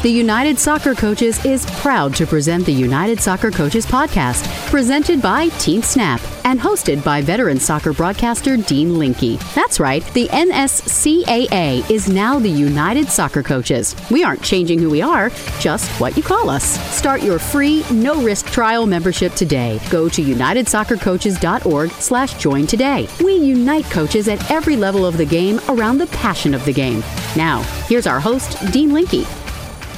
The United Soccer Coaches is proud to present the United Soccer Coaches podcast, presented by Team Snap and hosted by veteran soccer broadcaster Dean Linke. That's right, the NSCAA is now the United Soccer Coaches. We aren't changing who we are, just what you call us. Start your free, no-risk trial membership today. Go to unitedsoccercoaches.org slash join today. We unite coaches at every level of the game around the passion of the game. Now, here's our host, Dean Linke.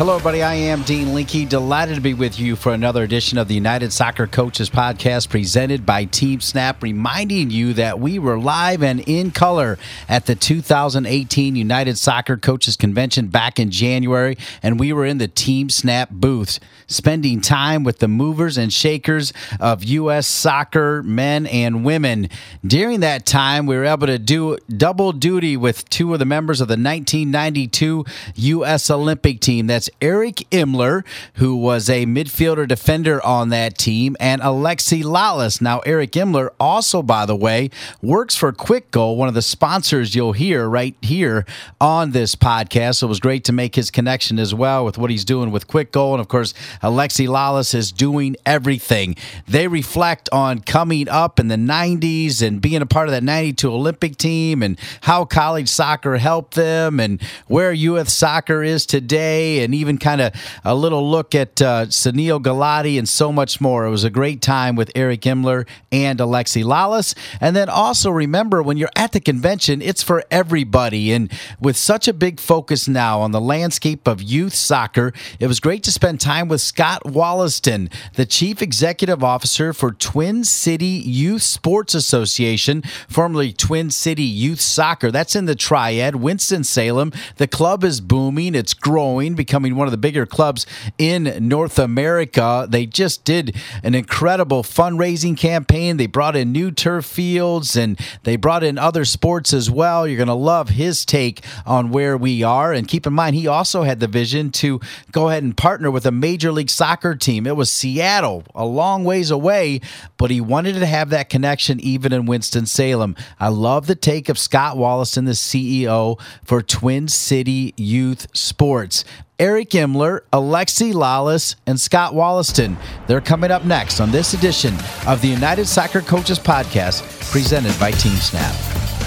Hello, everybody. I am Dean Linke. Delighted to be with you for another edition of the United Soccer Coaches Podcast presented by Team Snap, reminding you that we were live and in color at the 2018 United Soccer Coaches Convention back in January, and we were in the Team Snap booths, spending time with the movers and shakers of U.S. soccer, men and women. During that time, we were able to do double duty with two of the members of the 1992 U.S. Olympic team. That's Eric Imler, who was a midfielder defender on that team, and Alexi Lalas. Now, Eric Imler also, by the way, works for Kwik Goal, one of the sponsors you'll hear right here on this podcast. So it was great to make his connection as well with what he's doing with Kwik Goal. And of course, Alexi Lalas is doing everything. They reflect on coming up in the 90s and being a part of that 92 Olympic team and how college soccer helped them and where youth soccer is today and even kind of a little look at uh, Sunil Gulati and so much more. It was a great time with Eric Imler and Alexi Lalas. And then also remember when you're at the convention, it's for everybody. And with such a big focus now on the landscape of youth soccer, it was great to spend time with Scott Wollaston, the Chief Executive Officer for Twin City Youth Sports Association, formerly Twin City Youth Soccer. That's in the Triad, Winston-Salem. The club is booming, it's growing, becoming one of the bigger clubs in North America. They just did an incredible fundraising campaign. They brought in new turf fields and they brought in other sports as well. You're going to love his take on where we are. And keep in mind, he also had the vision to go ahead and partner with a Major League Soccer team. It was Seattle, a long ways away, but he wanted to have that connection even in Winston-Salem. I love the take of Scott Wollaston, the CEO for Twin City Youth Sports. Eric Imler, Alexi Lalas, and Scott Wollaston. They're coming up next on this edition of the United Soccer Coaches Podcast presented by Team Snap.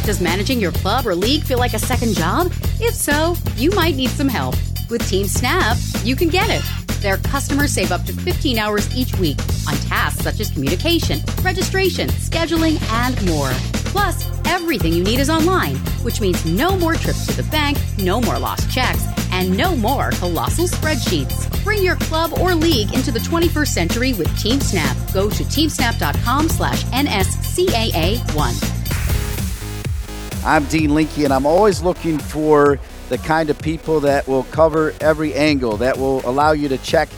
Does managing your club or league feel like a second job? If so, you might need some help. With Team Snap, you can get it. Their customers save up to 15 hours each week on tasks such as communication, registration, scheduling, and more. Plus, everything you need is online, which means no more trips to the bank, no more lost checks, and no more colossal spreadsheets. Bring your club or league into the 21st century with TeamSnap. Go to teamsnap.com slash NSCAA1. I'm Dean Linke, and I'm always looking for the kind of people that will cover every angle, that will allow you to check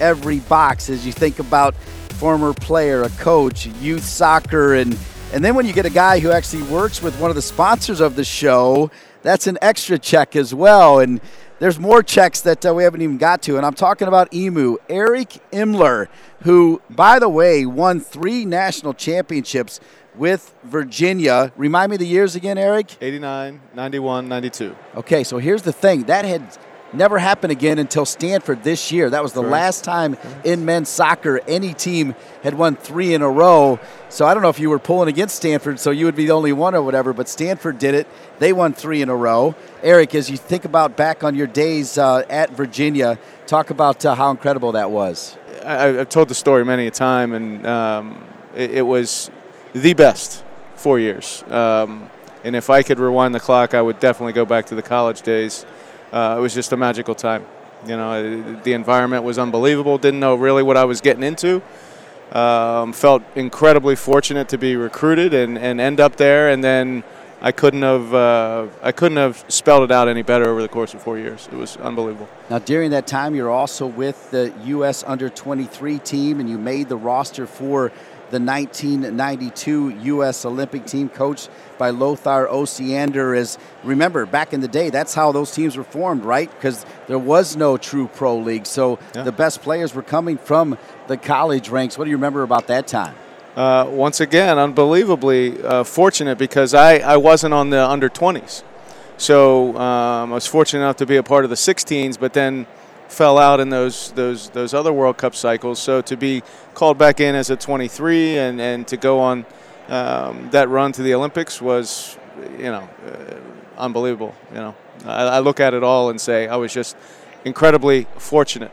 every box as you think about former player, a coach, youth soccer, and and then when you get a guy who actually works with one of the sponsors of the show, that's an extra check as well. And there's more checks that uh, we haven't even got to. And I'm talking about EMU, Eric Imler, who, by the way, won three national championships with Virginia. Remind me the years again, Eric? 89, 91, 92. Okay, so here's the thing that had never happened again until Stanford this year. That was the last time in men's soccer any team had won three in a row. So I don't know if you were pulling against Stanford, so you would be the only one or whatever, but Stanford did it. They won three in a row. Eric, as you think about back on your days uh, at Virginia, talk about uh, how incredible that was. I, have told the story many a time, and um, it, it was the best four years. Um, and if I could rewind the clock, I would definitely go back to the college days. Uh, it was just a magical time. You know, the environment was unbelievable. Didn't know really what I was getting into. Um, felt incredibly fortunate to be recruited and, and end up there. And then I couldn't have uh, I couldn't have spelled it out any better over the course of four years. It was unbelievable. Now, during that time, you're also with the U.S. Under 23 team, and you made the roster for the 1992 U.S. Olympic team, coached by Lothar Osiander. Is remember back in the day, that's how those teams were formed, right? Because there was no true pro league, so yeah. the best players were coming from the college ranks. What do you remember about that time? Uh, once again, unbelievably uh, fortunate because I, I wasn't on the under 20s. So um, I was fortunate enough to be a part of the 16s, but then fell out in those those those other World Cup cycles. So to be called back in as a 23 and and to go on um, that run to the Olympics was, you know, uh, unbelievable. You know, I, I look at it all and say I was just incredibly fortunate.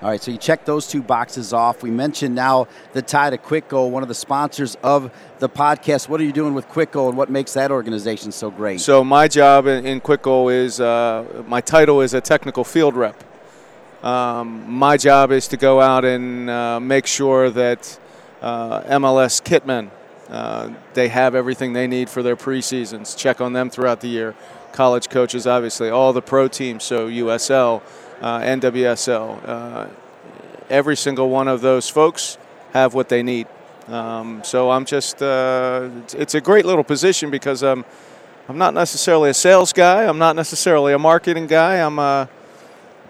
All right, so you check those two boxes off. We mentioned now the tie to Kwik Goal, one of the sponsors of the podcast. What are you doing with Kwik Goal, and what makes that organization so great? So my job in, in Kwik Goal is uh, my title is a technical field rep. Um, my job is to go out and uh, make sure that uh, MLS kitmen uh, they have everything they need for their preseasons. Check on them throughout the year. College coaches, obviously, all the pro teams, so USL, uh, NWSL. Uh, every single one of those folks have what they need. Um, so I'm just, uh, it's a great little position because I'm, I'm not necessarily a sales guy. I'm not necessarily a marketing guy. I'm a,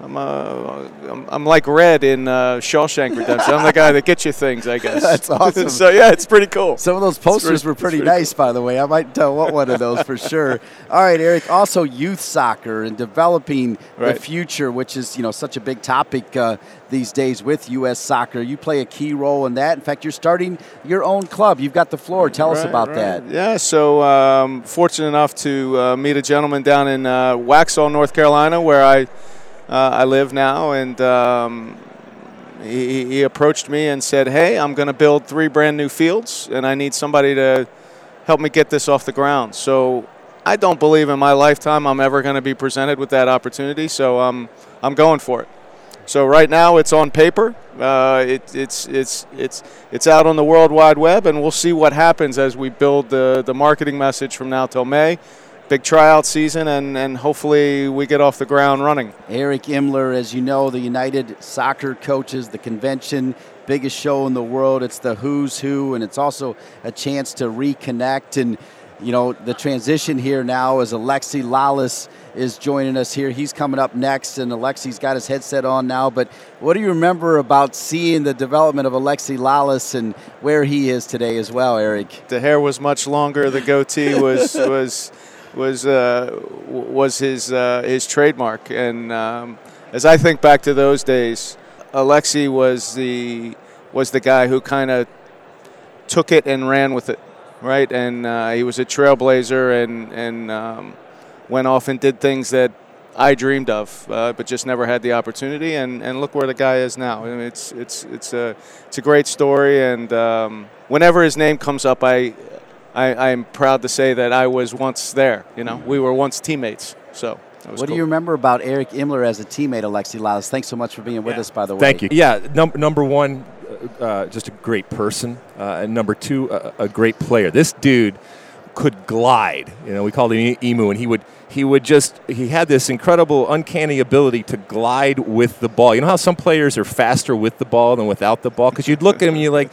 I'm, uh, I'm, I'm, like Red in uh, Shawshank Redemption. I'm the guy that gets you things, I guess. That's awesome. so yeah, it's pretty cool. Some of those posters were pretty, pretty nice, cool. by the way. I might tell what one of those for sure. All right, Eric. Also, youth soccer and developing right. the future, which is you know such a big topic uh, these days with U.S. soccer. You play a key role in that. In fact, you're starting your own club. You've got the floor. Tell right, us about right. that. Yeah. So um, fortunate enough to uh, meet a gentleman down in uh, Waxhaw, North Carolina, where I uh, I live now, and um, he, he, approached me and said, "Hey, I'm going to build three brand new fields, and I need somebody to help me get this off the ground." So I don't believe in my lifetime I'm ever going to be presented with that opportunity, so I'm going for it. So right now it's on paper. Uh, it, it's it's it's it's out on the World Wide Web, and we'll see what happens as we build the the marketing message from now till May big tryout season, and, and hopefully we get off the ground running. Eric Imler, as you know, the United Soccer Coaches, the convention, biggest show in the world. It's the who's who, and it's also a chance to reconnect. And, you know, the transition here now is Alexi Lalas is joining us here. He's coming up next, and Alexi's got his headset on now. But what do you remember about seeing the development of Alexi Lalas and where he is today as well, Eric? The hair was much longer. The goatee was was was uh, was his uh, his trademark. And um, as I think back to those days, Alexi was the was the guy who kind of took it and ran with it, right? And uh, he was a trailblazer and and um, went off and did things that I dreamed of, uh, but just never had the opportunity. And, and look where the guy is now. I mean, it's it's it's a it's a great story. And um, whenever his name comes up, I I, am proud to say that I was once there. You know, we were once teammates. So. What cool. do you remember about Eric Imler as a teammate, Alexi Lalas? Thanks so much for being with yeah. us, by the way. Thank you. Yeah, num- number one, uh, uh, just a great person, uh, and number two, a, a great player. This dude could glide. You know, we called him Emu, and he would he would just he had this incredible uncanny ability to glide with the ball. You know how some players are faster with the ball than without the ball because you'd look at him and you're like,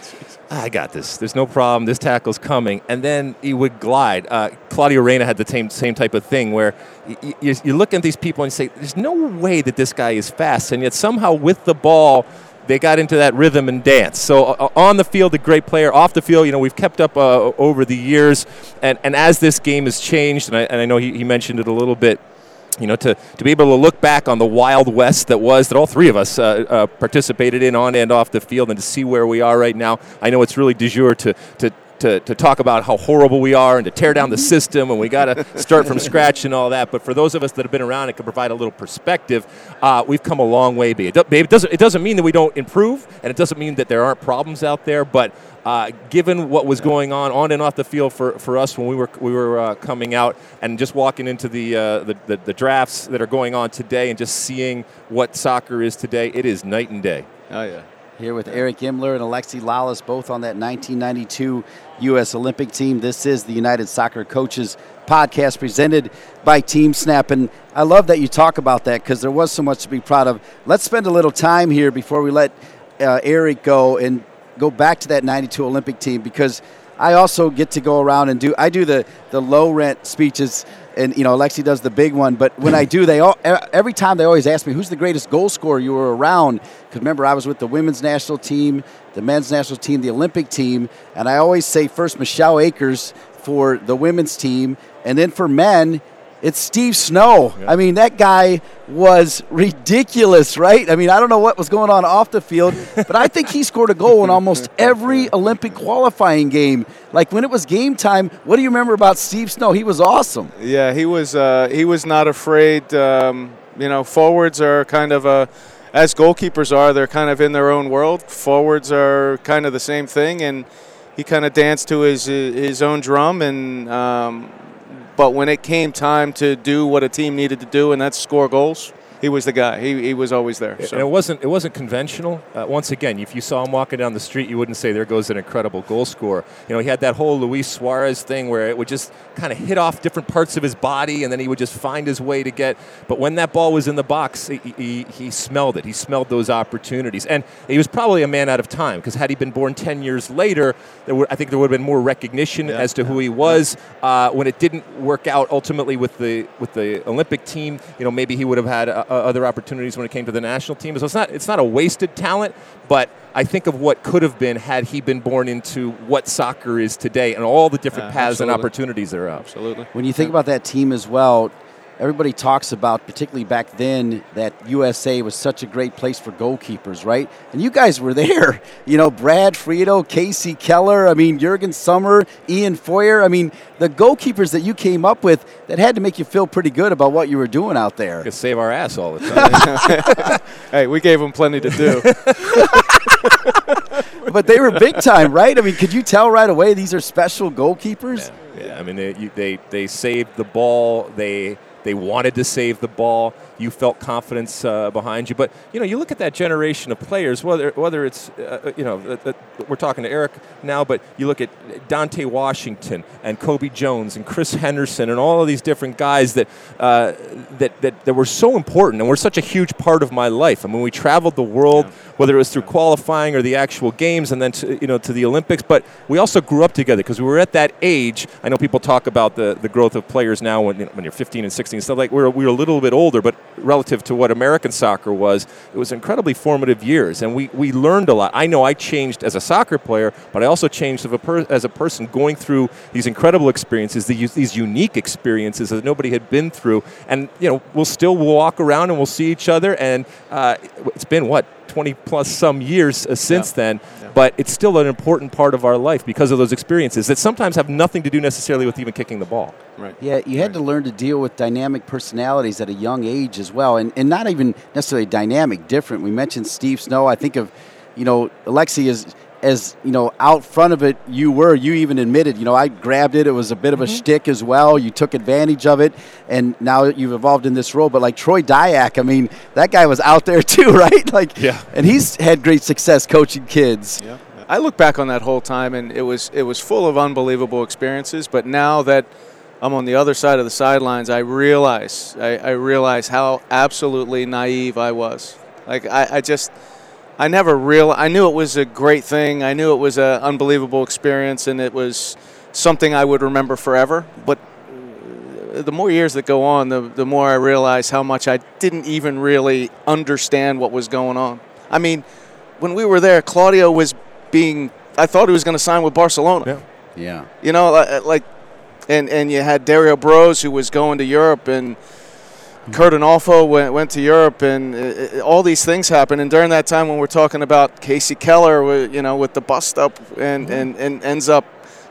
I got this. There's no problem. This tackle's coming, and then he would glide. Uh, Claudio Reyna had the same same type of thing where you, you, you look at these people and say, "There's no way that this guy is fast," and yet somehow with the ball they got into that rhythm and dance. So uh, on the field, a great player. Off the field, you know, we've kept up uh, over the years, and, and as this game has changed, and I, and I know he, he mentioned it a little bit you know, to, to be able to look back on the Wild West that was, that all three of us uh, uh, participated in on and off the field, and to see where we are right now. I know it's really de jour to, to, to, to talk about how horrible we are and to tear down the system and we got to start from scratch and all that. But for those of us that have been around and can provide a little perspective, uh, we've come a long way. Babe. It doesn't, it doesn't mean that we don't improve and it doesn't mean that there aren't problems out there, but uh, given what was going on on and off the field for, for us when we were we were uh, coming out and just walking into the, uh, the, the, the drafts that are going on today and just seeing what soccer is today, it is night and day. Oh yeah. Here with Eric Imler and Alexi Lalas, both on that 1992 U.S. Olympic team. This is the United Soccer Coaches podcast presented by Team Snap. And I love that you talk about that because there was so much to be proud of. Let's spend a little time here before we let uh, Eric go and go back to that 92 Olympic team because I also get to go around and do I do the the low rent speeches and you know Alexi does the big one but when I do they all every time they always ask me who's the greatest goal scorer you were around? Because remember I was with the women's national team the men's national team the Olympic team and I always say first Michelle Akers for the women's team and then for men It's Steve Snow. Yeah. I mean, that guy was ridiculous, right? I mean, I don't know what was going on off the field, but I think he scored a goal in almost every Olympic qualifying game. Like when it was game time, what do you remember about Steve Snow? He was awesome. Yeah, he was. Uh, he was not afraid. Um, you know, forwards are kind of a, as goalkeepers are, they're kind of in their own world. Forwards are kind of the same thing, and he kind of danced to his his own drum. And um, but when it came time to do what a team needed to do, and that's score goals, he was the guy. He, he was always there. And it wasn't it wasn't conventional. Uh, once again, if you saw him walking down the street, you wouldn't say there goes an incredible goal scorer. You know, he had that whole Luis Suarez thing where it would just kind of hit off different parts of his body, and then he would just find his way to get. But when that ball was in the box, he, he, he smelled it. He smelled those opportunities, and he was probably a man out of time because had he been born ten years later, there would, I think there would have been more recognition Yeah, as to who he was. Uh, when it didn't work out ultimately with the with the Olympic team, you know, maybe he would have had uh, Uh, other opportunities when it came to the national team. So it's not it's not a wasted talent, but I think of what could have been had he been born into what soccer is today and all the different Yeah, paths and opportunities there are. Absolutely. When you think about that team as well, everybody talks about, particularly back then, that USA was such a great place for goalkeepers, right? And you guys were there. You know, Brad Friedel, Kasey Keller, I mean, Jurgen Sommer, Ian Feuer. I mean, the goalkeepers that you came up with that had to make you feel pretty good about what you were doing out there. Could save our ass all the time. Hey, we gave them plenty to do. But they were big time, right? I mean, could you tell right away these are special goalkeepers? Yeah, I mean they, you, they they saved the ball. They they wanted to save the ball. You felt confidence uh, behind you. But you know, you look at that generation of players. Whether whether it's uh, you know uh, uh, we're talking to Eric now, but you look at Dante Washington and Cobi Jones and Chris Henderson and all of these different guys that uh, that, that that were so important and were such a huge part of my life. I mean, we traveled the world, whether it was through qualifying or the actual games, and then to, you know to the Olympics. But we also grew up together because we were at that age. I know people talk about the, the growth of players now when, you know, when you're 15 and 16 and stuff like we're, we were a little bit older, but relative to what American soccer was, it was incredibly formative years, and we, we learned a lot. I know I changed as a soccer player, but I also changed as a, per, as a person going through these incredible experiences, these, these unique experiences that nobody had been through, and you know we'll still walk around and we'll see each other, and uh, it's been what 20 plus some years uh, since Yeah. then, but it's still an important part of our life because of those experiences that sometimes have nothing to do necessarily with even kicking the ball. right. Yeah, you had to learn to deal with dynamic personalities at a young age as well, and, and not even necessarily dynamic, different. We mentioned Steve Snow. I think of, you know, Alexi as as you know out front of it. You were. You even admitted. You know, I grabbed it. It was a bit of a mm-hmm. shtick as well. You took advantage of it, and now that you've evolved in this role. But like Troy Dayak, I mean, that guy was out there too, right? Like, Yeah. and he's had great success coaching kids. Yeah. I look back on that whole time, and it was it was full of unbelievable experiences. But now that I'm on the other side of the sidelines, I realize I, I realize how absolutely naive I was. Like I, I just I never real I knew it was a great thing. I knew it was an unbelievable experience, and it was something I would remember forever. But uh, the more years that go on, the, the more I realize how much I didn't even really understand what was going on. I mean, when we were there, Claudio was being, I thought he was going to sign with Barcelona. Yeah. Yeah. You know, like, and, and you had Dario Brose who was going to Europe, and Curt Onalfo went, went to Europe, and uh, all these things happened. And during that time, when we're talking about Kasey Keller, you know, with the bust up, and, and, and ends up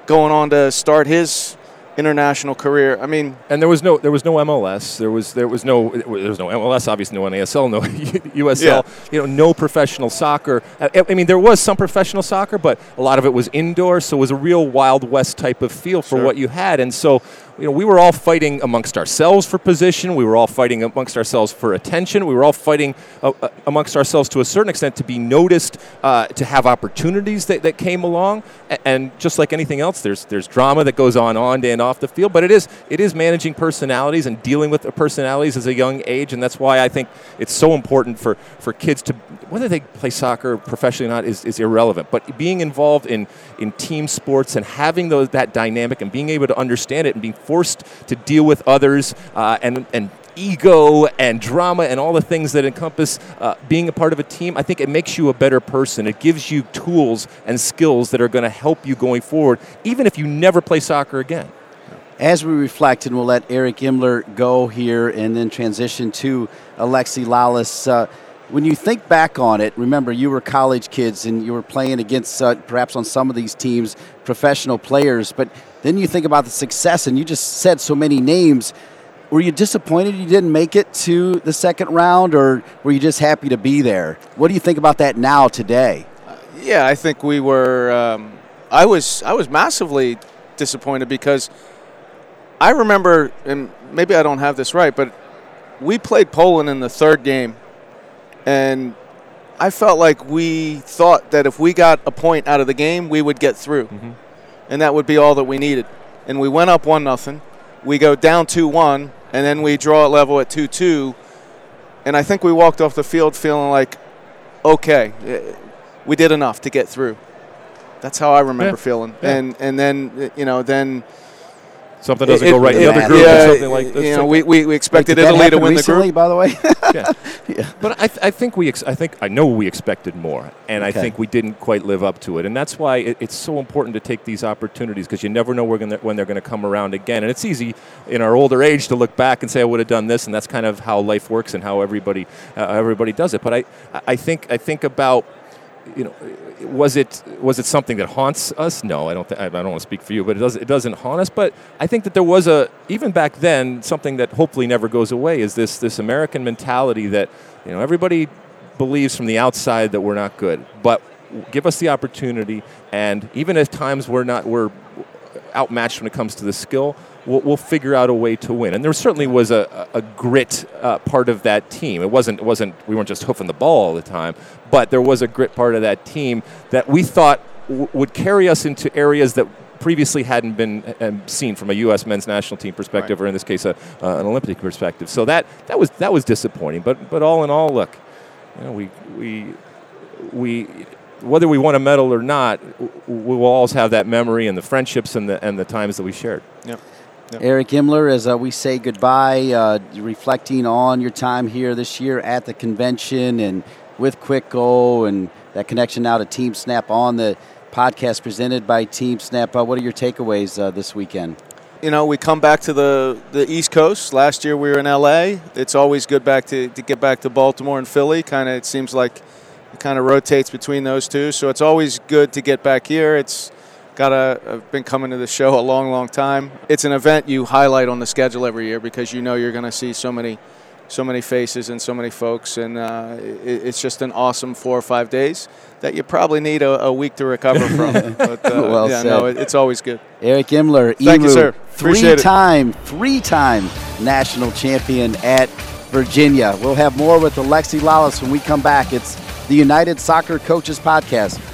going on to start his international career. I mean, And there was no there was no MLS. There was there was no there was no MLS. Obviously, no NASL, no USL. Yeah. You know, no professional soccer. I, I mean, there was some professional soccer, but a lot of it was indoor. So it was a real Wild West type of feel for Sure. what you had. And so, you know, we were all fighting amongst ourselves for position. We were all fighting amongst ourselves for attention. We were all fighting uh, uh, amongst ourselves to a certain extent to be noticed, uh, to have opportunities that, that came along. And just like anything else, there's there's drama that goes on on and off the field. But it is it is managing personalities and dealing with personalities as a young age, and that's why I think it's so important for, for kids to whether they play soccer professionally or not is, is irrelevant. But being involved in, in team sports and having those that dynamic and being able to understand it and being forced to deal with others uh, and and ego and drama and all the things that encompass uh, being a part of a team, I think it makes you a better person. It gives you tools and skills that are going to help you going forward, even if you never play soccer again. as we reflect, and we'll let Eric Imler go here and then transition to Alexi Lalas. Uh, when you think back on it, remember you were college kids and you were playing against uh, perhaps on some of these teams professional players, but then you think about the success and you just said so many names. Were you disappointed you didn't make it to the second round, or were you just happy to be there? What do you think about that now today? Yeah, I think we were. Um, I was. I was massively disappointed because I remember, and maybe I don't have this right, but we played Poland in the third game, and I felt like we thought that if we got a point out of the game, we would get through, mm-hmm. And that would be all that we needed. And we went up one nothing. We go down two one, and then we draw it level at two two. And I think we walked off the field feeling like, okay, eh, we did enough to get through. That's how I remember yeah. feeling. Yeah. And and then you know then something doesn't it, go right in the other group yeah, or something like that. You know, we, we, we expected like, Italy to win recently, the group. by the way. yeah. yeah. But I, th- I think we ex- I think I know we expected more, and okay. I think we didn't quite live up to it, and that's why it, it's so important to take these opportunities because you never know gonna, when they're going to come around again, and it's easy in our older age to look back and say I would have done this, and that's kind of how life works and how everybody uh, everybody does it. But I I think I think about you know, was it was it something that haunts us? No, I don't. Th- I don't want to speak for you, but it does. It doesn't haunt us. But I think that there was a even back then something that hopefully never goes away is this this American mentality that you know everybody believes from the outside that we're not good, but give us the opportunity, and even at times we're not we're outmatched when it comes to the skill we'll, we'll figure out a way to win. And there certainly was a, a grit uh, part of that team. It wasn't, it wasn't, we weren't just hoofing the ball all the time, but there was a grit part of that team that we thought w- would carry us into areas that previously hadn't been um, seen from a U.S. men's national team perspective, right. or in this case, a, uh, an Olympic perspective. So that, that was that was disappointing. But but all in all, look, you know, we we we whether we won a medal or not, we will always have that memory and the friendships and the and the times that we shared. Yep. Yep. Eric Imler, as uh, we say goodbye, uh, reflecting on your time here this year at the convention and with Kwik Goal and that connection now to Team Snap on the podcast presented by Team Snap. Uh, what are your takeaways uh, this weekend? You know, we come back to the, the East Coast. Last year we were in LA. It's always good back to, to get back to Baltimore and Philly. Kind of, it seems like it kind of rotates between those two. So it's always good to get back here. It's got a I've been coming to the show a long, long time. It's an event you highlight on the schedule every year because you know you're going to see so many, so many faces and so many folks, and uh, it, it's just an awesome four or five days that you probably need a, a week to recover from. but uh, well yeah, said. no, it, it's always good. Eric Imler, thank you, sir. Three-time, three-time national champion at Virginia. We'll have more with Alexi Lalas when we come back. It's the United Soccer Coaches Podcast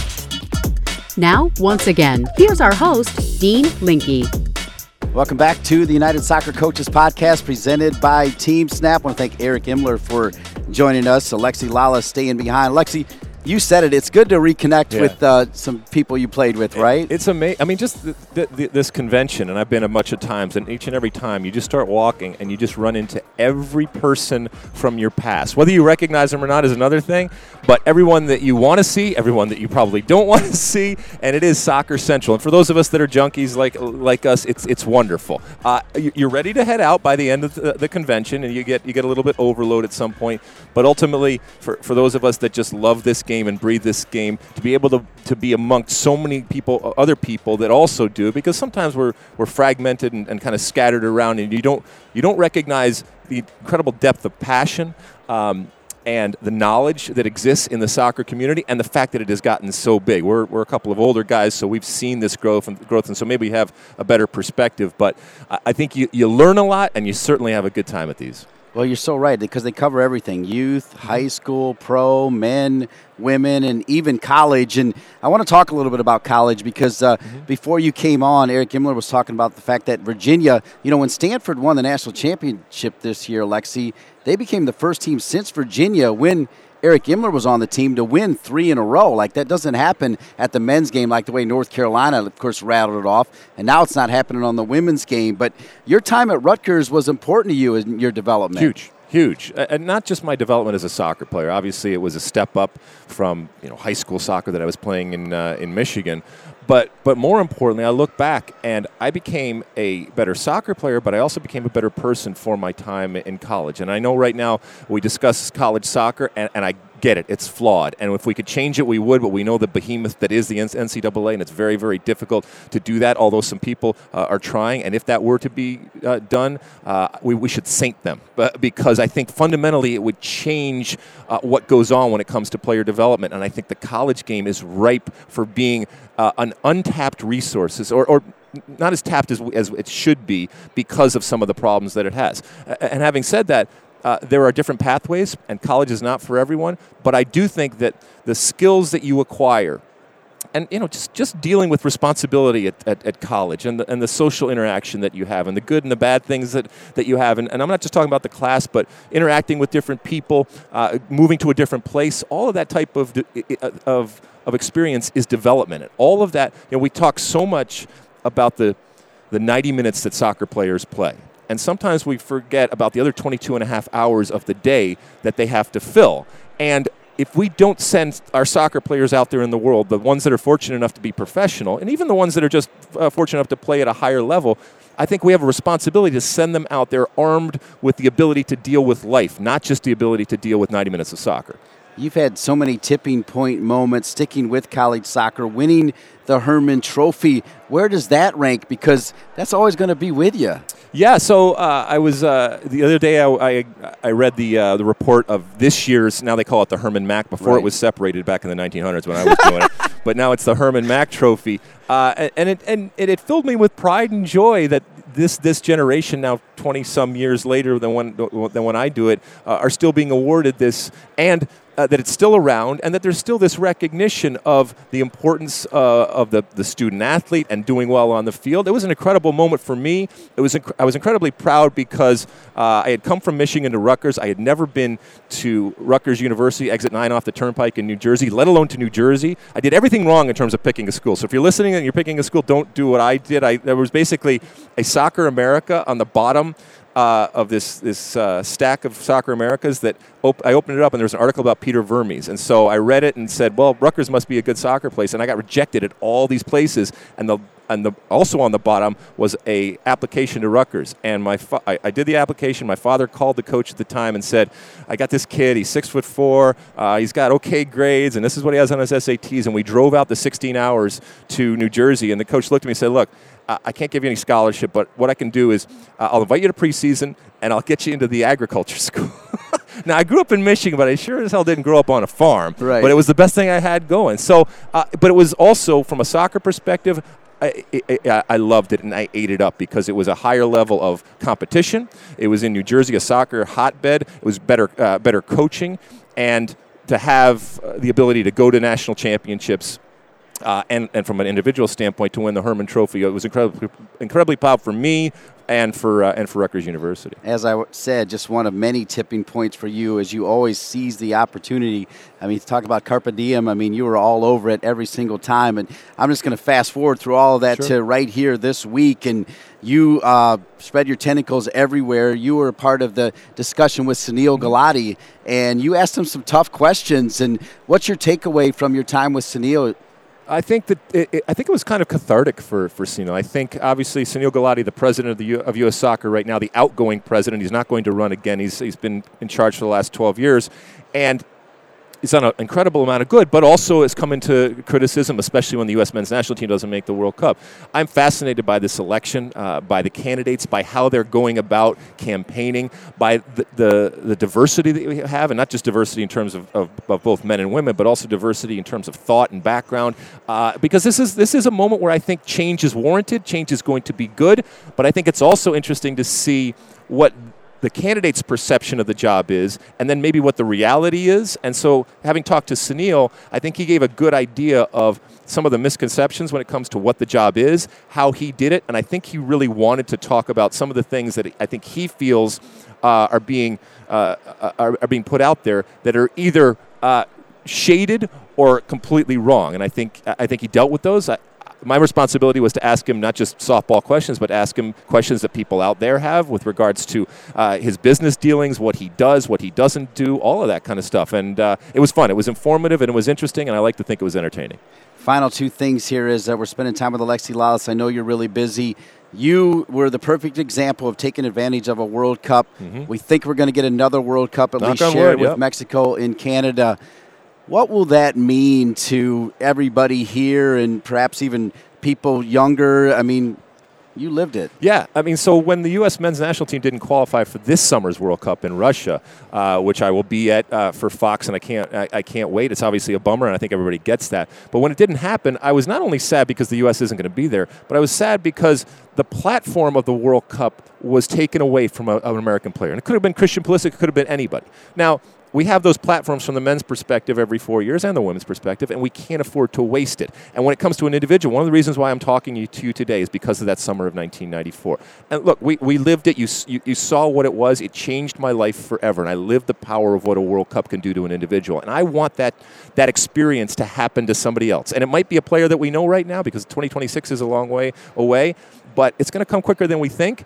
Now, once again, here's our host, Dean Linke. Welcome back to the United Soccer Coaches Podcast presented by Team Snap. I want to thank Eric Imler for joining us. Alexi Lalas staying behind. Alexi, you said it. It's good to reconnect yeah. with uh, some people you played with, right? It, it's amazing. I mean, just the, the, the, this convention, and I've been a bunch of times, and each and every time you just start walking and you just run into every person from your past. Whether you recognize them or not is another thing, but everyone that you want to see, everyone that you probably don't want to see, and it is soccer central. And for those of us that are junkies like like us, it's it's wonderful. Uh, you're ready to head out by the end of the, the convention, and you get you get a little bit overload at some point. But ultimately, for, for those of us that just love this game and breathe this game, to be able to, to be amongst so many people, other people that also do, because sometimes we're, we're fragmented and, and kind of scattered around, and you don't, you don't recognize the incredible depth of passion. Um, and the knowledge that exists in the soccer community and the fact that it has gotten so big. We're, we're a couple of older guys, so we've seen this growth and growth, and so maybe we have a better perspective. But I think you, you learn a lot and you certainly have a good time at these. Well, you're so right because they cover everything youth, Mm-hmm. high school, pro, men, women, and even college. And I want to talk a little bit about college because uh, Mm-hmm. before you came on, Eric Imler was talking about the fact that Virginia, you know, when Stanford won the national championship this year, Lexi, they became the first team since Virginia when Eric Imler was on the team to win three in a row. Like that doesn't happen at the men's game like the way North Carolina, of course, rattled it off. And now it's not happening on the women's game. But your time at Rutgers was important to you in your development. Huge, huge, and not just my development as a soccer player. Obviously, it was a step up from you know high school soccer that I was playing in uh, in Michigan. But but more importantly, I look back and I became a better soccer player, but I also became a better person for my time in college. And I know right now we discuss college soccer, and, and I get it. It's flawed. And if we could change it, we would, but we know the behemoth that is the NCAA, and it's very, very difficult to do that, although some people uh, are trying. And if that were to be uh, done, uh, we, we should saint them. But because I think fundamentally it would change uh, what goes on when it comes to player development. And I think the college game is ripe for being uh, an untapped resources or, or not as tapped as, as it should be because of some of the problems that it has. And having said that, uh, there are different pathways, and college is not for everyone. But I do think that the skills that you acquire, and you know, just, just dealing with responsibility at, at, at college, and the, and the social interaction that you have, and the good and the bad things that, that you have, and, and I'm not just talking about the class, but interacting with different people, uh, moving to a different place, all of that type of i- of of experience is development. And all of that, you know, we talk so much about the the 90 minutes that soccer players play. And sometimes we forget about the other 22 and a half hours of the day that they have to fill. And if we don't send our soccer players out there in the world, the ones that are fortunate enough to be professional, and even the ones that are just uh, fortunate enough to play at a higher level, I think we have a responsibility to send them out there armed with the ability to deal with life, not just the ability to deal with 90 minutes of soccer. You've had so many tipping point moments sticking with college soccer, winning the Hermann Trophy. Where does that rank? Because that's always going to be with you. Yeah, so uh, I was uh, the other day. I, I, I read the uh, the report of this year's. Now they call it the Hermann MAC. Before Right. it was separated back in the 1900s when I was doing it, but now it's the Hermann MAC Trophy. Uh, and and it, and it, it filled me with pride and joy that this this generation now 20 some years later than when than when I do it uh, are still being awarded this and. Uh, that it's still around and that there's still this recognition of the importance uh, of the, the student athlete and doing well on the field. It was an incredible moment for me. It was inc- I was incredibly proud because uh, I had come from Michigan to Rutgers. I had never been to Rutgers University, exit 9 off the turnpike in New Jersey, let alone to New Jersey. I did everything wrong in terms of picking a school. So if you're listening and you're picking a school, don't do what I did. I, there was basically a Soccer America on the bottom uh, of this this uh, stack of Soccer Americas that op- I opened it up and there was an article about Peter Vermes, and so I read it and said, "Well, Rutgers must be a good soccer place," and I got rejected at all these places, and the and the also on the bottom was a application to Rutgers, and my fa- I, I did the application. My father called the coach at the time and said, "I got this kid. He's six foot four. Uh, he's got okay grades, and this is what he has on his SATs." And we drove out the 16 hours to New Jersey, and the coach looked at me and said, "Look." Uh, I can't give you any scholarship, but what I can do is uh, I'll invite you to preseason and I'll get you into the agriculture school. now, I grew up in Michigan, but I sure as hell didn't grow up on a farm. Right. But it was the best thing I had going. So, uh, but it was also from a soccer perspective. I, I, I loved it and I ate it up because it was a higher level of competition. It was in New Jersey, a soccer hotbed. It was better, uh, better coaching, and to have uh, the ability to go to national championships uh, and, and from an individual standpoint, to win the Hermann Trophy, it was incredibly, incredibly proud for me and for, uh, and for Rutgers University. As I said, just one of many tipping points for you as you always seize the opportunity. I mean, talk about Carpe Diem. I mean, you were all over it every single time. And I'm just going to fast forward through all of that Sure. to right here this week. And you uh, spread your tentacles everywhere. You were a part of the discussion with Sunil Gulati, and you asked him some tough questions. And what's your takeaway from your time with Sunil? I think that it, it, I think it was kind of cathartic for for Sunil. I think obviously Sunil Gulati, the president of the U, of U.S. Soccer right now, the outgoing president, he's not going to run again. He's he's been in charge for the last 12 years, and he's done an incredible amount of good, but also has come into criticism, especially when the U.S. men's national team doesn't make the World Cup. I'm fascinated by this election, uh, by the candidates, by how they're going about campaigning, by the, the, the diversity that we have, and not just diversity in terms of, of, of both men and women, but also diversity in terms of thought and background. Uh, because this is, this is a moment where I think change is warranted, change is going to be good, but I think it's also interesting to see what the candidate's perception of the job is, and then maybe what the reality is. And so, having talked to Sunil, I think he gave a good idea of some of the misconceptions when it comes to what the job is, how he did it, and I think he really wanted to talk about some of the things that I think he feels uh, are being uh, are, are, being put out there that are either uh, shaded or completely wrong. And I think I think he dealt with those. I, my responsibility was to ask him not just softball questions, but ask him questions that people out there have with regards to uh, his business dealings, what he does, what he doesn't do, all of that kind of stuff. And uh, it was fun. It was informative and it was interesting, and I like to think it was entertaining. Final two things here is that we're spending time with Alexi Lalas. I know you're really busy. You were the perfect example of taking advantage of a World Cup. Mm-hmm. We think we're going to get another World Cup at Knock least shared with yep. Mexico in Canada. What will that mean to everybody here and perhaps even people younger? I mean, you lived it. Yeah, I mean, so when the U.S. men's national team didn't qualify for this summer's World Cup in Russia, uh, which I will be at uh, for Fox, and I can't, I, I, can't wait. It's obviously a bummer, and I think everybody gets that. But when it didn't happen, I was not only sad because the U.S. isn't going to be there, but I was sad because the platform of the World Cup was taken away from a, an American player, and it could have been Christian Pulisic, it could have been anybody. Now, we have those platforms from the men's perspective every four years and the women's perspective, and we can't afford to waste it. And when it comes to an individual, one of the reasons why I'm talking to you today is because of that summer of 1994. And look, we, we lived it. You, you, you saw what it was. It changed my life forever, and I lived the power of what a World Cup can do to an individual. And I want that, that experience to happen to somebody else. And it might be a player that we know right now because 2026 is a long way away, but it's going to come quicker than we think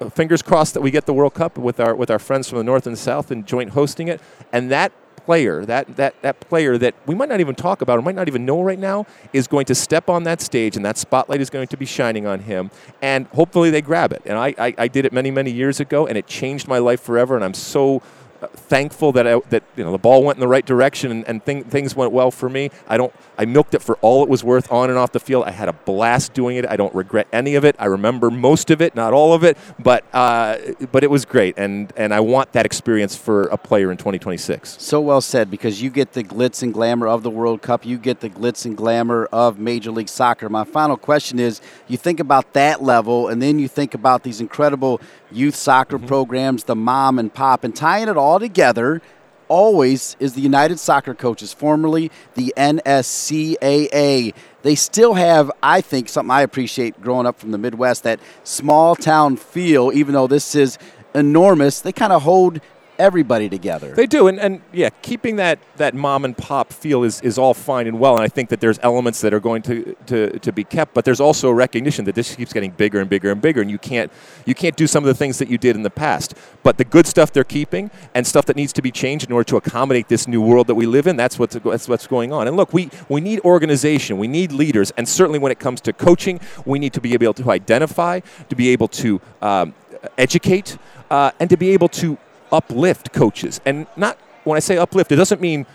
uh, fingers crossed that we get the World Cup with our with our friends from the North and South and joint hosting it. And that player, that that that player that we might not even talk about or might not even know right now, is going to step on that stage, and that spotlight is going to be shining on him. And hopefully they grab it. And I I, I did it many many years ago, and it changed my life forever. And I'm so thankful that I, that you know the ball went in the right direction and, and thing, things went well for me. I don't I milked it for all it was worth on and off the field. I had a blast doing it. I don't regret any of it. I remember most of it, not all of it, but uh, but it was great, and and I want that experience for a player in 2026. So well said, because you get the glitz and glamour of the World Cup, you get the glitz and glamour of Major League Soccer. My final question is: you think about that level, and then you think about these incredible youth soccer mm-hmm. programs, the mom and pop, and tying it all together always is the United Soccer Coaches, formerly the NSCAA. They still have, I think, something I appreciate growing up from the Midwest, that small town feel, even though this is enormous, they kind of hold everybody together. They do, and, and yeah, keeping that, that mom and pop feel is, is all fine and well, and I think that there's elements that are going to, to, to be kept, but there's also a recognition that this keeps getting bigger and bigger and bigger, and you can't you can't do some of the things that you did in the past. But the good stuff they're keeping and stuff that needs to be changed in order to accommodate this new world that we live in, that's what's that's what's going on. And look, we, we need organization, we need leaders, and certainly when it comes to coaching, we need to be able to identify, to be able to um, educate, uh, and to be able to uplift coaches. And not when I say uplift, it doesn't mean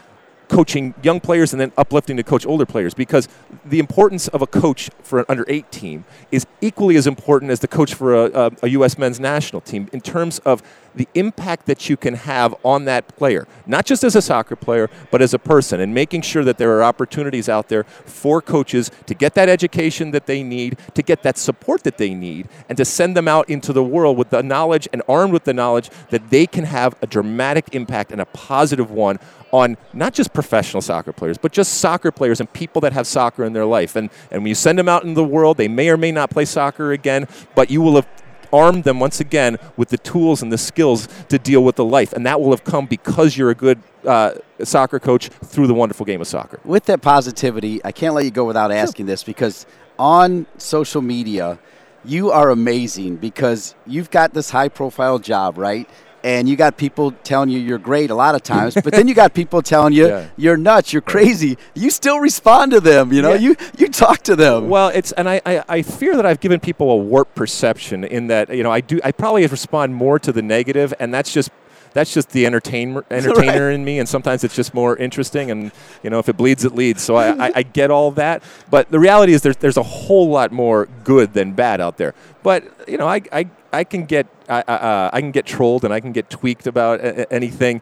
coaching young players and then uplifting to coach older players because the importance of a coach for an under eight team is equally as important as the coach for a, a, a U.S. men's national team in terms of the impact that you can have on that player, not just as a soccer player, but as a person, and making sure that there are opportunities out there for coaches to get that education that they need, to get that support that they need, and to send them out into the world with the knowledge and armed with the knowledge that they can have a dramatic impact and a positive one on not just professional soccer players, but just soccer players and people that have soccer in their life. And, and when you send them out into the world, they may or may not play soccer again, but you will have armed them once again with the tools and the skills to deal with the life. And that will have come because you're a good uh, soccer coach through the wonderful game of soccer. With that positivity, I can't let you go without asking sure. this because on social media, you are amazing because you've got this high profile job, right? And you got people telling you you're great a lot of times, but then you got people telling you yeah. you're nuts, you're crazy. You still respond to them, you know. Yeah. You you talk to them. Well, it's and I, I, I fear that I've given people a warped perception in that you know I do I probably respond more to the negative, and that's just that's just the entertainer entertainer right. in me, and sometimes it's just more interesting. And you know, if it bleeds, it leads. So I, I, I, get all that, but the reality is there's there's a whole lot more good than bad out there. But you know, I I, I can get I, uh, I can get trolled and I can get tweaked about anything,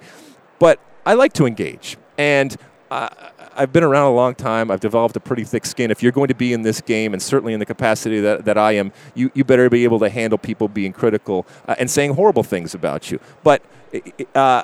but I like to engage. And I, I've been around a long time. I've developed a pretty thick skin. If you're going to be in this game, and certainly in the capacity that, that I am, you, you better be able to handle people being critical uh, and saying horrible things about you. But, uh,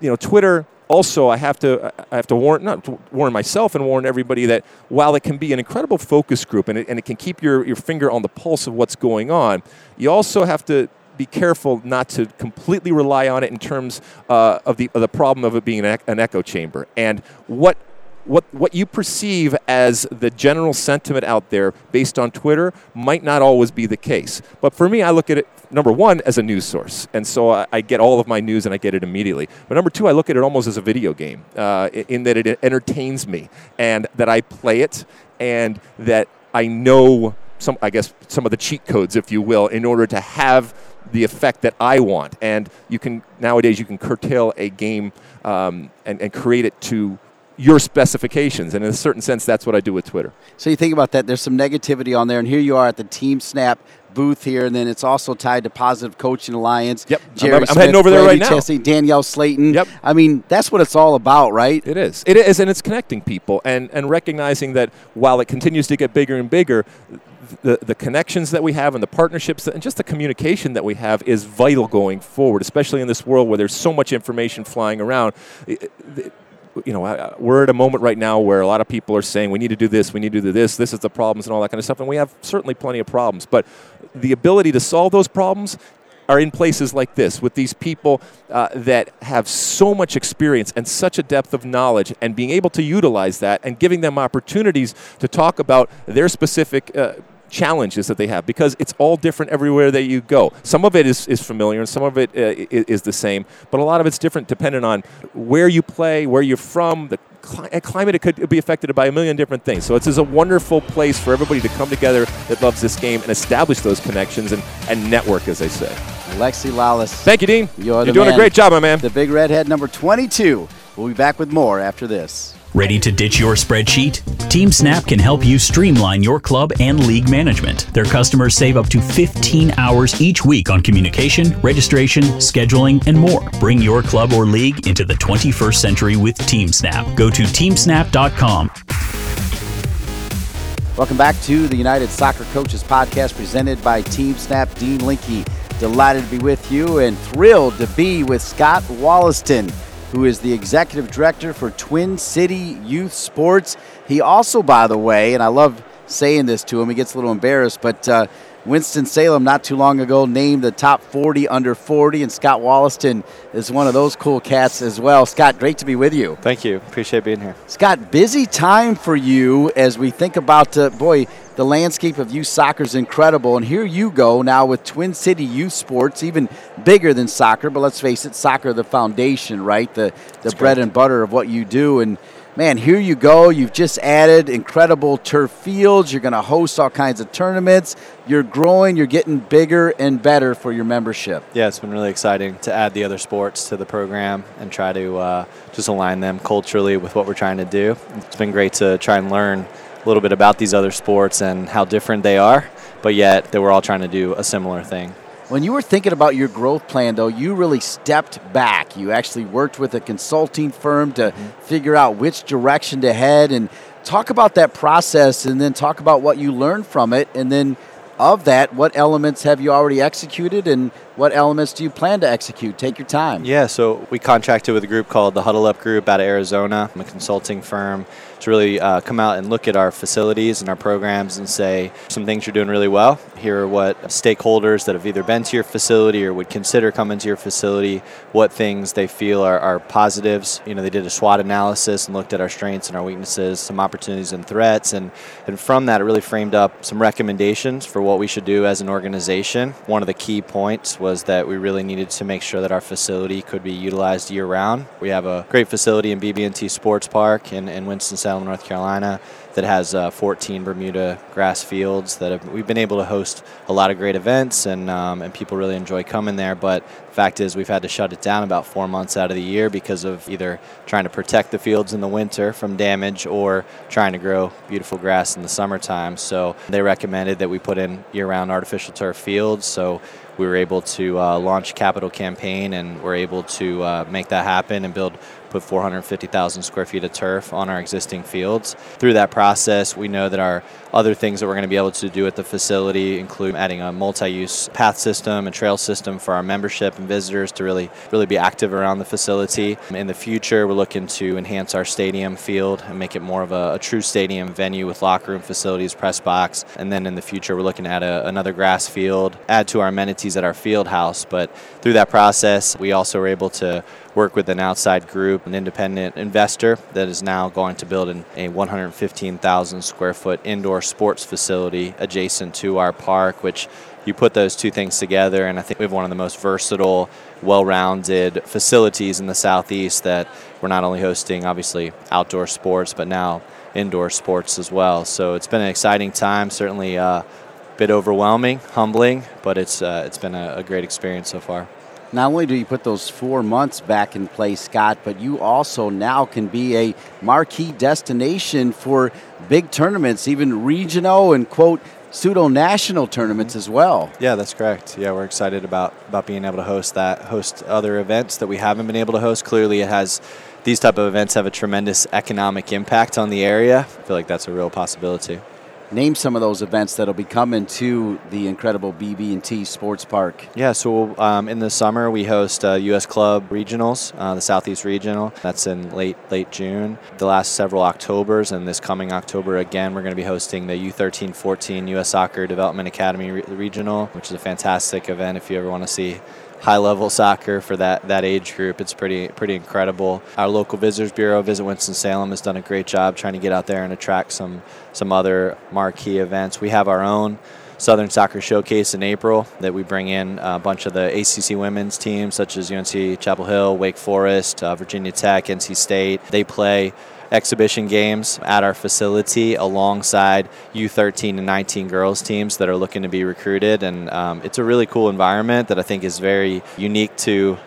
you know, Twitter also I have to I have to warn not warn myself and warn everybody that while it can be an incredible focus group and it, and it can keep your, your finger on the pulse of what's going on, you also have to be careful not to completely rely on it in terms uh, of the of the problem of it being an, echo chamber. And what what what you perceive as the general sentiment out there based on Twitter might not always be the case. But for me, I look at it number one as a news source, and so I, I get all of my news and I get it immediately. But number two, I look at it almost as a video game, uh, in that it entertains me and that I play it and that I know some, I guess, some of the cheat codes, if you will, in order to have the effect that I want. And you can nowadays you can curtail a game um, and, and create it to your specifications. And in a certain sense, that's what I do with Twitter. So you think about that, there's some negativity on there, and here you are at the Team Snap booth here, and then it's also tied to Positive Coaching Alliance. Yep, Jerry I'm, I'm Smith, heading over there Brady right now. Danielle Slayton. Yep. I mean, that's what it's all about, right? It is. It is, and it's connecting people and, and recognizing that while it continues to get bigger and bigger, the, the connections that we have and the partnerships and just the communication that we have is vital going forward, especially in this world where there's so much information flying around. You know, we're at a moment right now where a lot of people are saying we need to do this, we need to do this, this is the problems and all that kind of stuff, and we have certainly plenty of problems. But the ability to solve those problems are in places like this with these people uh, that have so much experience and such a depth of knowledge and being able to utilize that and giving them opportunities to talk about their specific uh, challenges that they have because it's all different everywhere that you go. Some of it is, is familiar and some of it uh, is, the same, but a lot of it's different depending on where you play, where you're from, the cli- climate. It could be affected by a million different things. So it's a wonderful place for everybody to come together that loves this game and establish those connections and, and network, as I say. Lexi Lalas. Thank you, Dean. You're, you're doing man. a great job, my man. The big redhead number 22. We'll be back with more after this. Ready to ditch your spreadsheet? TeamSnap can help you streamline your club and league management. Their customers save up to 15 hours each week on communication, registration, scheduling, and more. Bring your club or league into the 21st century with TeamSnap. Go to teamsnap.com. Welcome back to the United Soccer Coaches Podcast presented by Team Snap. Dean Linke, delighted to be with you and thrilled to be with Scott Wollaston, who is the executive director for Twin City Youth Sports. He also, by the way, and I love saying this to him, he gets a little embarrassed, but uh, Winston-Salem not too long ago named the top 40 under 40, and Scott Wollaston is one of those cool cats as well. Scott, great to be with you. Thank you. Appreciate being here. Scott, busy time for you as we think about, uh, boy, the landscape of youth soccer is incredible. And here you go now with Twin City Youth Sports, even bigger than soccer, but let's face it, soccer the foundation, right? The, the bread and butter of what you do. And man, here you go. You've just added incredible turf fields. You're going to host all kinds of tournaments. You're growing, you're getting bigger and better for your membership. Yeah, it's been really exciting to add the other sports to the program and try to uh, just align them culturally with what we're trying to do. It's been great to try and learn a little bit about these other sports and how different they are, but yet that we're all trying to do a similar thing. When you were thinking about your growth plan, though, you really stepped back. You actually worked with a consulting firm to mm-hmm. figure out which direction to head and talk about that process and then talk about what you learned from it. And then, of that, what elements have you already executed and what elements do you plan to execute? Take your time. Yeah, so we contracted with a group called the Huddle Up Group out of Arizona, I'm a consulting firm to really uh, come out and look at our facilities and our programs and say some things you're doing really well. Here are what stakeholders that have either been to your facility or would consider coming to your facility, what things they feel are, are positives. You know, they did a SWOT analysis and looked at our strengths and our weaknesses, some opportunities and threats, and and from that it really framed up some recommendations for what we should do as an organization. One of the key points was that we really needed to make sure that our facility could be utilized year round. We have a great facility in BB&T Sports Park in, in Winston-Salem, North Carolina that has uh, 14 Bermuda grass fields that have, we've been able to host a lot of great events and um, and people really enjoy coming there. But the fact is, we've had to shut it down about four months out of the year because of either trying to protect the fields in the winter from damage or trying to grow beautiful grass in the summertime. So they recommended that we put in year-round artificial turf fields. So we were able to uh, launch capital campaign and we're able to uh, make that happen and build put 450,000 square feet of turf on our existing fields. Through that process, we know that our other things that we're going to be able to do at the facility include adding a multi-use path system and trail system for our membership and visitors to really really be active around the facility. In the future, we're looking to enhance our stadium field and make it more of a, a true stadium venue with locker room facilities, press box, and then in the future, we're looking at a, another grass field, add to our amenities at our field house. But through that process, we also were able to work with an outside group, an independent investor that is now going to build an, a 115,000 square foot indoor sports facility adjacent to our park, which you put those two things together, and I think we have one of the most versatile, well rounded facilities in the Southeast that we're not only hosting, obviously, outdoor sports, but now indoor sports as well. So it's been an exciting time, certainly uh, a bit overwhelming, humbling, but it's, uh, it's been a, a great experience so far not only do you put those four months back in place, Scott, but you also now can be a marquee destination for big tournaments, even regional and quote pseudo national tournaments as well. Yeah, that's correct. Yeah, we're excited about about being able to host that, host other events that we haven't been able to host. Clearly, it has these type of events have a tremendous economic impact on the area. I feel like that's a real possibility name some of those events that'll be coming to the incredible BB&T Sports Park. Yeah, so um, in the summer we host uh, U.S. Club Regionals, uh, the Southeast Regional. That's in late late June. The last several Octobers, and this coming October again, we're going to be hosting the U13-14 U.S. Soccer Development Academy Re- Regional, which is a fantastic event if you ever want to see high level soccer for that, that age group. It's pretty pretty incredible. Our local visitors bureau, Visit Winston Salem, has done a great job trying to get out there and attract some some other marquee events. We have our own Southern Soccer Showcase in April that we bring in a bunch of the ACC women's teams such as UNC Chapel Hill, Wake Forest, uh, Virginia Tech, NC State. They play exhibition games at our facility alongside U13 and 19 girls teams that are looking to be recruited. And um, it's a really cool environment that I think is very unique to,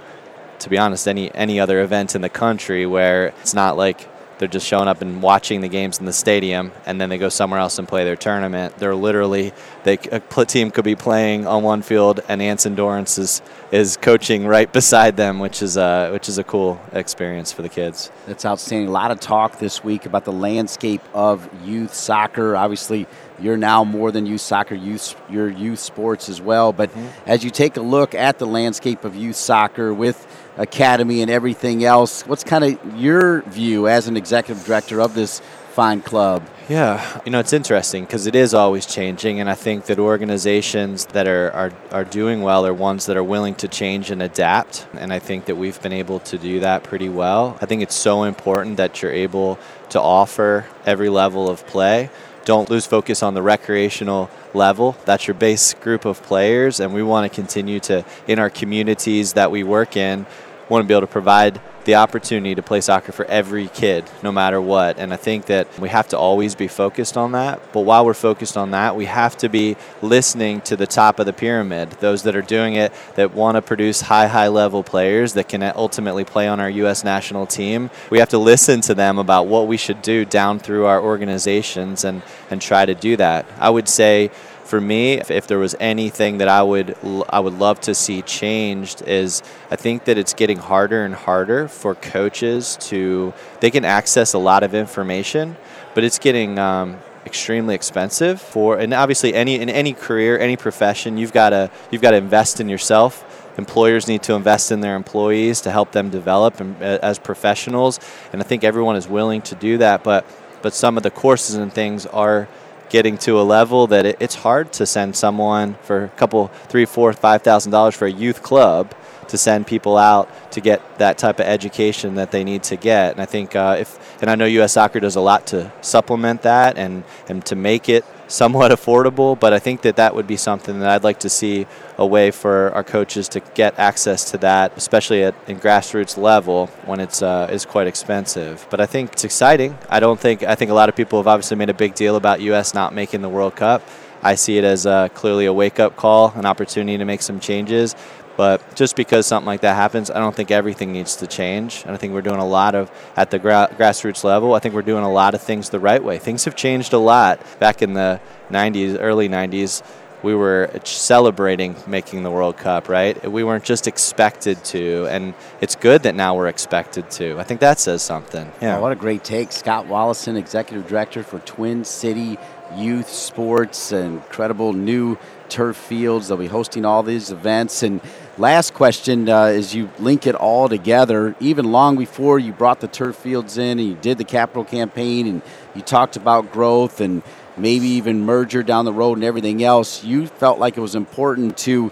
to be honest, any any other event in the country where it's not like they're just showing up and watching the games in the stadium, and then they go somewhere else and play their tournament. They're literally they a team could be playing on one field, and Anson Dorrance is is coaching right beside them, which is a which is a cool experience for the kids. That's outstanding. A lot of talk this week about the landscape of youth soccer. Obviously, you're now more than youth soccer, youth your youth sports as well. But mm-hmm. as you take a look at the landscape of youth soccer with academy and everything else. What's kind of your view as an executive director of this fine club? Yeah, you know, it's interesting because it is always changing, and I think that organizations that are, are, are doing well are ones that are willing to change and adapt, and I think that we've been able to do that pretty well. I think it's so important that you're able to offer every level of play. Don't lose focus on the recreational level. That's your base group of players, and we want to continue to, in our communities that we work in, want to be able to provide the opportunity to play soccer for every kid, no matter what. And I think that we have to always be focused on that. But while we're focused on that, we have to be listening to the top of the pyramid, those that are doing it, that want to produce high, high level players that can ultimately play on our U.S. national team. We have to listen to them about what we should do down through our organizations and, and try to do that. I would say, for me, if, if, there was anything that I would I would love to see changed is I think that it's getting harder and harder for coaches to they can access a lot of information, but it's getting um, extremely expensive for and obviously any in any career any profession you've got to you've got to invest in yourself. Employers need to invest in their employees to help them develop as professionals and i think everyone is willing to do that but but some of the courses and things are getting to a level that it, it's hard to send someone for a couple, three, four, five thousand dollars for a youth club to send people out to get that type of education that they need to get. And I think uh, if, and I know U.S. Soccer does a lot to supplement that and, and to make it somewhat affordable, but I think that that would be something that I'd like to see a way for our coaches to get access to that, especially at in grassroots level when it's uh, is quite expensive. But I think it's exciting. I don't think I think a lot of people have obviously made a big deal about U.S. not making the World Cup. I see it as uh, clearly a wake up call, an opportunity to make some changes. But just because something like that happens, I don't think everything needs to change. And I think we're doing a lot of, at the gra- grassroots level, I think we're doing a lot of things the right way. Things have changed a lot back in the 90s, early 90s we were celebrating making the World Cup, right? We weren't just expected to, and it's good that now we're expected to. I think that says something. Yeah. Oh, what a great take. Scott Wollaston, Executive Director for Twin City Youth Sports, incredible new turf fields. They'll be hosting all these events. And last question uh, is you link it all together, even long before you brought the turf fields in and you did the capital campaign and you talked about growth and maybe even merger down the road and everything else, you felt like it was important to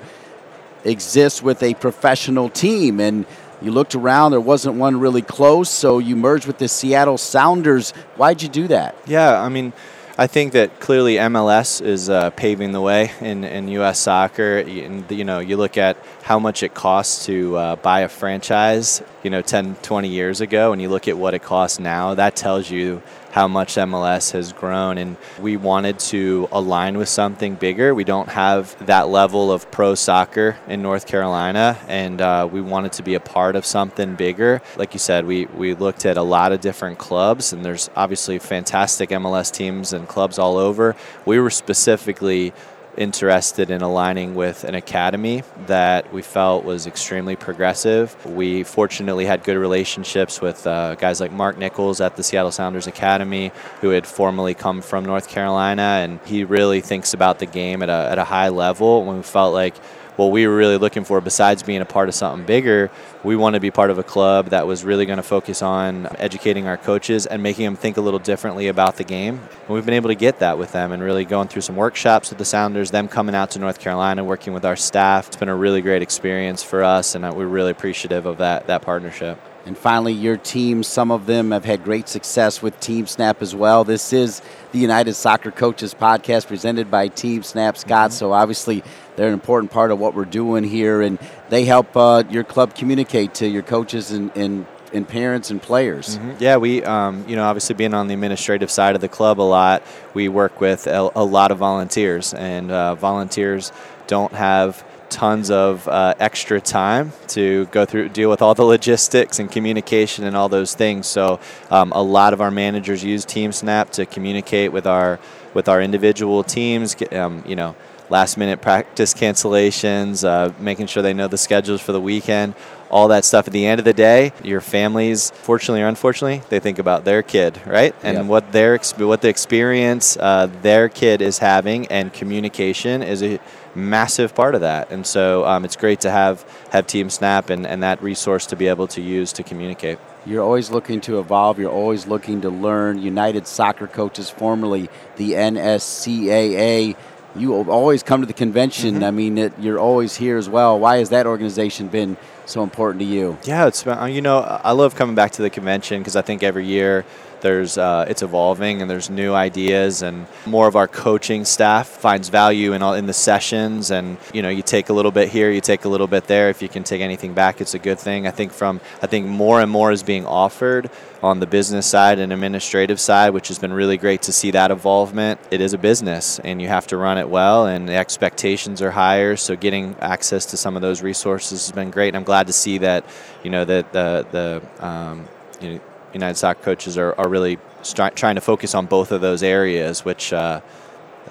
exist with a professional team. And you looked around, there wasn't one really close, so you merged with the Seattle Sounders. Why'd you do that? Yeah, I mean, I think that clearly MLS is uh, paving the way in, in U.S. soccer. You know, you look at how much it costs to uh, buy a franchise, you know, 10, 20 years ago, and you look at what it costs now, that tells you how much MLS has grown. And we wanted to align with something bigger. We don't have that level of pro soccer in North Carolina, and uh, we wanted to be a part of something bigger. Like you said, we, we looked at a lot of different clubs, and there's obviously fantastic MLS teams and clubs all over. We were specifically interested in aligning with an academy that we felt was extremely progressive. We fortunately had good relationships with uh, guys like Mark Nichols at the Seattle Sounders Academy, who had formerly come from North Carolina, and he really thinks about the game at a, at a high level. When we felt like what we were really looking for, besides being a part of something bigger, we want to be part of a club that was really going to focus on educating our coaches and making them think a little differently about the game. And we've been able to get that with them and really going through some workshops with the Sounders, them coming out to North Carolina, working with our staff. It's been a really great experience for us, and we're really appreciative of that, that partnership. And finally, your team, some of them have had great success with Team Snap as well. This is the United Soccer Coaches podcast presented by Team Snap Scott. Mm-hmm. So obviously, they're an important part of what we're doing here, and they help uh, your club communicate to your coaches and, and and parents and players. Mm-hmm. Yeah, we, um, you know, obviously being on the administrative side of the club a lot, we work with a, a lot of volunteers, and uh, volunteers don't have tons of uh, extra time to go through deal with all the logistics and communication and all those things. So um, a lot of our managers use team snap to communicate with our with our individual teams. Um, you know, last minute practice cancellations, uh, making sure they know the schedules for the weekend. All that stuff. At the end of the day, your families, fortunately or unfortunately, they think about their kid, right? And yep. what their what the experience uh, their kid is having, and communication is a massive part of that. And so um, it's great to have have Team Snap and, and that resource to be able to use to communicate. You're always looking to evolve. You're always looking to learn. United Soccer Coaches, formerly the NSCAA. You always come to the convention. Mm-hmm. I mean, it, you're always here as well. Why has that organization been so important to you? Yeah, it's you know I love coming back to the convention because I think every year there's uh, it's evolving and there's new ideas and more of our coaching staff finds value in all in the sessions and you know you take a little bit here you take a little bit there. If you can take anything back it's a good thing. I think from I think more and more is being offered on the business side and administrative side which has been really great to see that involvement it is a business and you have to run it well and the expectations are higher. So getting access to some of those resources has been great. And I'm glad to see that you know that the the um, you know, United Soccer coaches are, are really st- trying to focus on both of those areas, which uh,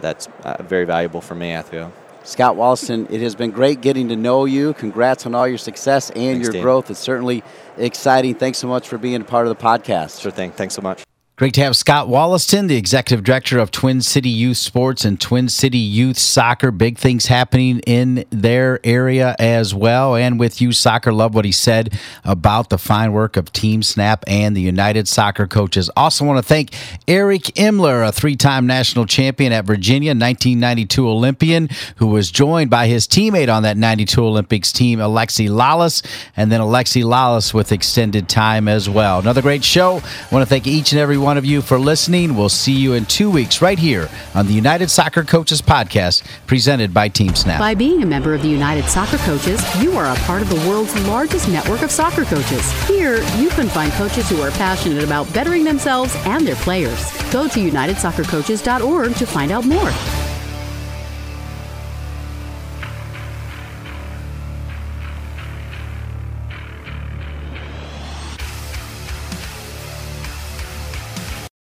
that's uh, very valuable for me, I feel. Scott Wollaston, it has been great getting to know you. Congrats on all your success and Thanks, your growth. It's certainly exciting. Thanks so much for being a part of the podcast. Sure thing. Thanks so much. Great to have Scott Wollaston, the executive director of Twin City Youth Sports and Twin City Youth Soccer. Big things happening in their area as well. And with you, soccer, love what he said about the fine work of Team Snap and the United Soccer coaches. Also, want to thank Eric Imler, a three time national champion at Virginia, 1992 Olympian, who was joined by his teammate on that 92 Olympics team, Alexi Lalas, and then Alexi Lalas with extended time as well. Another great show. I want to thank each and every one one of you for listening. We'll see you in two weeks right here on the United Soccer Coaches Podcast presented by Team Snap. By being a member of the United Soccer Coaches, you are a part of the world's largest network of soccer coaches. Here, you can find coaches who are passionate about bettering themselves and their players. Go to UnitedSoccerCoaches.org to find out more.